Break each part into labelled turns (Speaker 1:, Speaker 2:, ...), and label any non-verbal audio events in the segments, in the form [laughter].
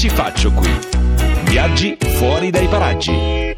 Speaker 1: ci faccio qui? Viaggi fuori dai paraggi.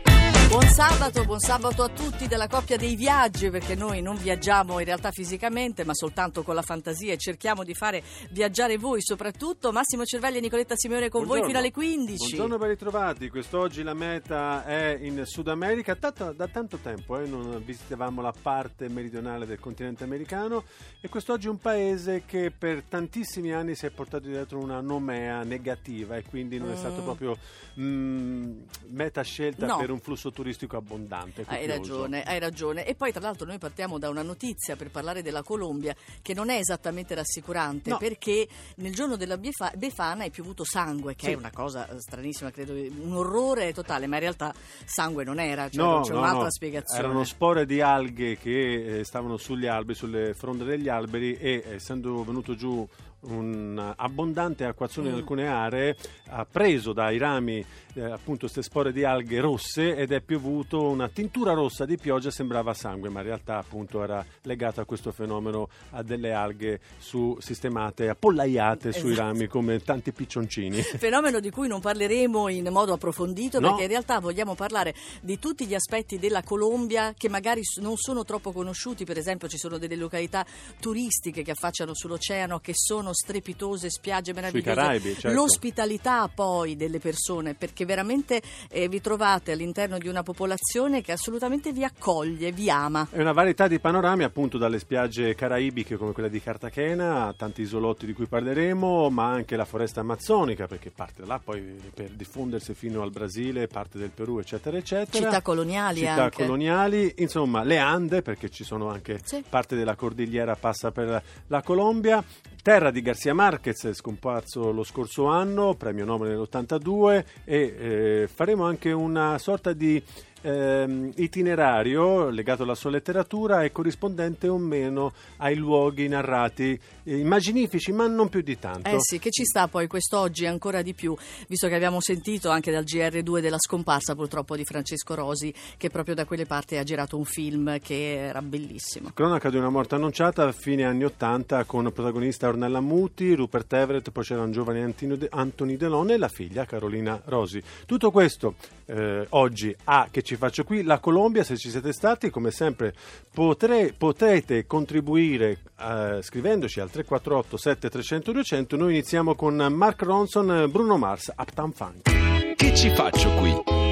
Speaker 2: Buon sabato, buon sabato a tutti della coppia dei viaggi, perché noi non viaggiamo in realtà fisicamente, ma soltanto con la fantasia e cerchiamo di fare viaggiare voi soprattutto. Massimo Cervelli e Nicoletta Simeone con voi fino alle 15.
Speaker 3: Buongiorno, ben ritrovati. Quest'oggi la meta è in Sud America. Tanto, da tanto tempo eh, non visitavamo la parte meridionale del continente americano e quest'oggi un paese che per tantissimi anni si è portato dietro una nomea negativa e quindi non è stato
Speaker 2: Mm.
Speaker 3: proprio mm, meta scelta
Speaker 2: No.
Speaker 3: per un flusso turistico abbondante.
Speaker 2: Hai
Speaker 3: copioso.
Speaker 2: ragione, hai ragione. E poi tra l'altro noi partiamo da una notizia per parlare della Colombia che non è esattamente rassicurante
Speaker 3: No.
Speaker 2: perché nel giorno della Befa- Befana è piovuto sangue, che
Speaker 3: Sì.
Speaker 2: è una cosa eh, stranissima, credo, un orrore totale, ma in realtà sangue non era, cioè
Speaker 3: No,
Speaker 2: c'è
Speaker 3: no,
Speaker 2: un'altra
Speaker 3: no.
Speaker 2: spiegazione.
Speaker 3: Erano spore di alghe che eh, stavano sugli alberi, sulle fronde degli alberi e essendo venuto giù un'abbondante acquazzone in
Speaker 2: Mm.
Speaker 3: alcune aree ha preso dai rami eh, appunto queste spore di alghe rosse ed è piovuto una tintura rossa di pioggia sembrava sangue ma in realtà appunto era legato a questo fenomeno a delle alghe su, sistemate appollaiate sui
Speaker 2: Esatto.
Speaker 3: rami come tanti piccioncini [laughs]
Speaker 2: Fenomeno di cui non parleremo in modo approfondito
Speaker 3: No.
Speaker 2: perché in realtà vogliamo parlare di tutti gli aspetti della Colombia che magari non sono troppo conosciuti, per esempio ci sono delle località turistiche che affacciano sull'oceano che sono strepitose, spiagge meravigliose,
Speaker 3: Caraibi, certo.
Speaker 2: l'ospitalità poi delle persone perché veramente eh, vi trovate all'interno di una popolazione che assolutamente vi accoglie, vi ama.
Speaker 3: È una varietà di panorami appunto dalle spiagge caraibiche come quella di Cartagena tanti isolotti di cui parleremo, ma anche la foresta amazzonica perché parte da là poi per diffondersi fino al Brasile, parte del Perù eccetera eccetera.
Speaker 2: Città coloniali
Speaker 3: Città
Speaker 2: anche.
Speaker 3: coloniali, insomma le Ande perché ci sono anche
Speaker 2: Sì.
Speaker 3: parte della cordigliera passa per la Colombia. Terra di Garcia Marquez, scomparso lo scorso anno, premio Nobel nell'82 e eh, faremo anche una sorta di ehm, itinerario legato alla sua letteratura e corrispondente o meno ai luoghi narrati, eh, immaginifici ma non più di tanto.
Speaker 2: Eh sì, che ci sta poi quest'oggi ancora di più, visto che abbiamo sentito anche dal GR2 della scomparsa purtroppo di Francesco Rosi, che proprio da quelle parti ha girato un film che era bellissimo.
Speaker 3: Cronaca di una morte annunciata a fine anni 80 con protagonista Ornella Muti, Rupert Everett, poi c'era un giovane Anthony Delone e la figlia Carolina Rosi. Tutto questo eh, oggi a Che ci faccio qui, la Colombia, se ci siete stati, come sempre potre- potrete contribuire eh, scrivendoci al 348 7300 200. Noi iniziamo con Mark Ronson, Bruno Mars, Uptown Funk.
Speaker 1: Che ci faccio qui?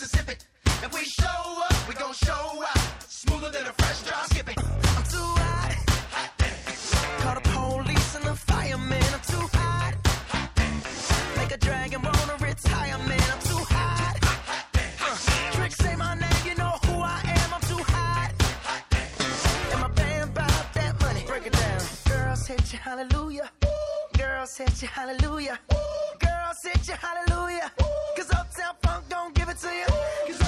Speaker 4: Mississippi. If we show up, we gon' show out. Smoother than a fresh drop. Skip it. I'm too hot. hot Call the police and the fireman. I'm too hot. hot Make a dragon wanna retire, man. I'm too hot. hot Uh, Trick say my name, you know who I am. I'm too hot. And my band that money. Break it down. Girls hit you, hallelujah. Girls hit you, hallelujah. Girls hit you, hallelujah. Cause Uptown Funk don't give it to you.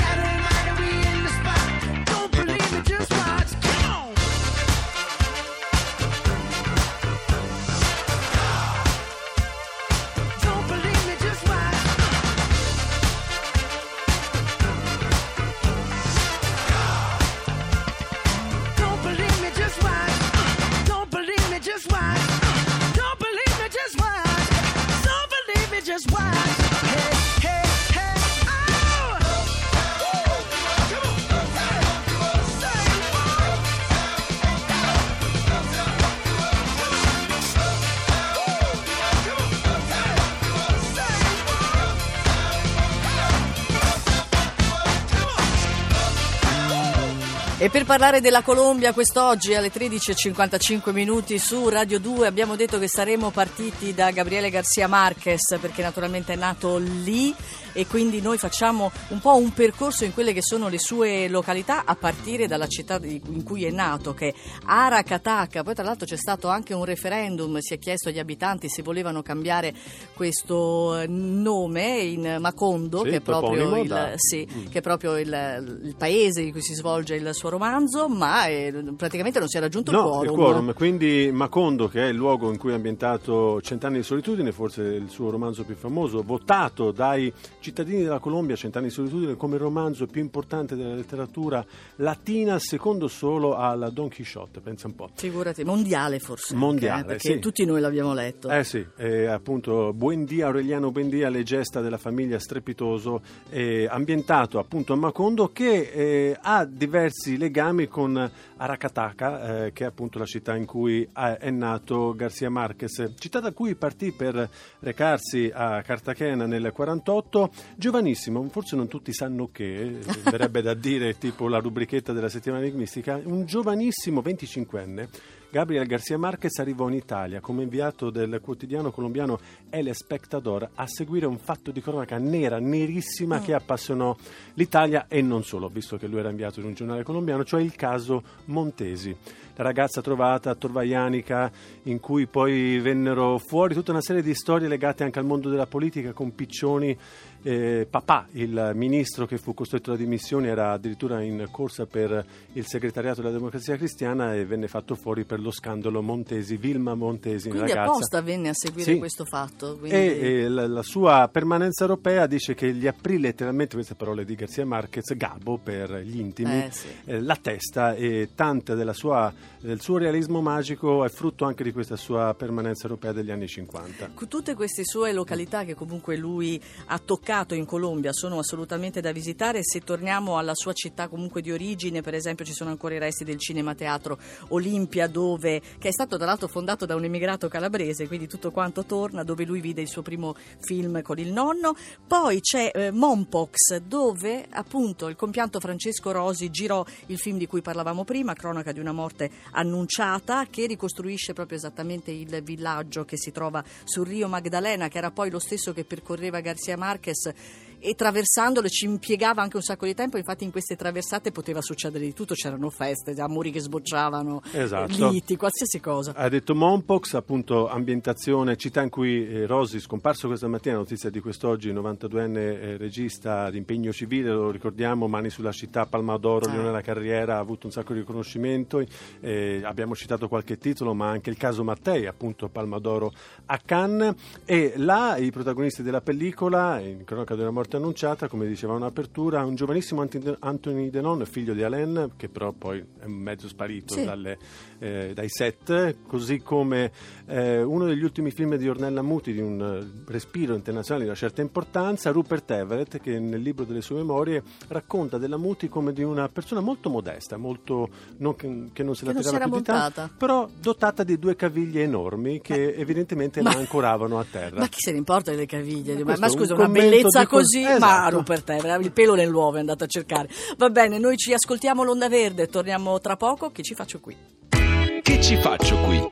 Speaker 2: E per parlare della Colombia quest'oggi alle 13.55 minuti su Radio 2 abbiamo detto che saremmo partiti da Gabriele Garcia Marquez perché naturalmente è nato lì e quindi noi facciamo un po' un percorso in quelle che sono le sue località a partire dalla città in cui è nato che è Aracataca. Poi tra l'altro c'è stato anche un referendum, si è chiesto agli abitanti se volevano cambiare questo eh, nome in Macondo
Speaker 3: Sì,
Speaker 2: che è proprio il, sì,
Speaker 3: Mm.
Speaker 2: che è proprio il, il paese in cui si svolge il suo romanzo, ma eh, praticamente non si è raggiunto il
Speaker 3: No,
Speaker 2: quorum.
Speaker 3: il quorum. Quindi Macondo, che è il luogo in cui ha ambientato Cent'anni di solitudine, forse il suo romanzo più famoso, votato dai cittadini della Colombia, Cent'anni di solitudine, come il romanzo più importante della letteratura latina, secondo solo al Don Quixote, pensa un po'.
Speaker 2: Figurati, mondiale forse.
Speaker 3: Mondiale,
Speaker 2: anche, eh, perché
Speaker 3: sì.
Speaker 2: tutti noi l'abbiamo letto.
Speaker 3: Eh sì, eh, appunto Buendia, Aureliano Buendia, le gesta della famiglia Strepitoso, eh, ambientato appunto a Macondo che eh, ha diversi legami con Aracataca, eh, che è appunto la città in cui ha- è nato Garcia Marquez, città da cui partì per recarsi a Cartagena nel 48, giovanissimo, forse non tutti sanno che, verrebbe da dire tipo la rubrichetta della settimana enigmistica, un giovanissimo 25enne Gabriel Garcia Marquez arrivò in Italia come inviato del quotidiano colombiano El Espectador a seguire un fatto di cronaca nera, nerissima, che appassionò l'Italia e non solo, visto che lui era inviato in un giornale colombiano, cioè il caso Montesi. La ragazza trovata a Torvaianica, in cui poi vennero fuori tutta una serie di storie legate anche al mondo della politica con Piccioni. Eh, papà, il ministro che fu costretto alle dimissioni, era addirittura in corsa per il segretariato della democrazia cristiana e venne fatto fuori per lo scandalo Montesi, Vilma Montesi,
Speaker 2: Quindi
Speaker 3: ragazza.
Speaker 2: apposta venne a seguire
Speaker 3: Sì.
Speaker 2: questo fatto. quindi-
Speaker 3: E, e la, la sua permanenza europea dice che gli aprì letteralmente, queste parole di Garcia Marquez, Gabo per gli intimi,
Speaker 2: Eh, sì.
Speaker 3: eh, la testa e tanta della sua, del suo realismo magico è frutto anche di questa sua permanenza europea degli anni 50.
Speaker 2: Con Tutte queste sue località che comunque lui ha toccato in Colombia sono assolutamente da visitare. Se torniamo alla sua città comunque di origine, per esempio ci sono ancora i resti del Cinema Teatro Olimpia, dove, che è stato tra l'altro fondato da un emigrato calabrese, quindi tutto quanto torna, dove lui vide il suo primo film con il nonno. Poi c'è eh, Mompox, dove appunto il compianto Francesco Rosi girò il film di cui parlavamo prima, Cronaca di una morte annunciata, che ricostruisce proprio esattamente il villaggio che si trova sul Rio Magdalena, che era poi lo stesso che percorreva Garcia Marquez Praça. E traversandolo ci impiegava anche un sacco di tempo, infatti in queste traversate poteva succedere di tutto, c'erano feste, amori che sbocciavano,
Speaker 3: Esatto.
Speaker 2: liti, qualsiasi cosa.
Speaker 3: Ha detto Mompox, appunto ambientazione, città in cui eh, Rosi, scomparso questa mattina, notizia di quest'oggi, 92enne eh, regista di impegno civile, lo ricordiamo, Mani sulla città, Palma d'Oro,
Speaker 2: Ah.
Speaker 3: Leone alla carriera, ha avuto un sacco di riconoscimento, eh, abbiamo citato qualche titolo, ma anche il caso Mattei, appunto Palma d'Oro a Cannes, e là i protagonisti della pellicola, in cronaca della morte annunciata, come diceva un'apertura, un giovanissimo Anthony Denon, figlio di Alain, che però poi è mezzo sparito
Speaker 2: Sì.
Speaker 3: dalle, eh, dai set, così come eh, uno degli ultimi film di Ornella Muti di un eh, respiro internazionale di una certa importanza, Rupert Everett, che nel libro delle sue memorie racconta della Muti come di una persona molto modesta, molto non che, che non se la
Speaker 2: Che
Speaker 3: tirava più di tanto, però dotata di due caviglie enormi che evidentemente
Speaker 2: ma-
Speaker 3: la ancoravano a terra.
Speaker 2: Ma chi se ne importa delle caviglie? Ma, ma
Speaker 3: è un
Speaker 2: scusa, una bellezza così Ma
Speaker 3: Esatto.
Speaker 2: Rupert Everett, il pelo nell'uovo è andato a cercare. Va bene, noi ci ascoltiamo l'Onda Verde, torniamo tra poco, che ci faccio qui?
Speaker 1: Che ci faccio qui?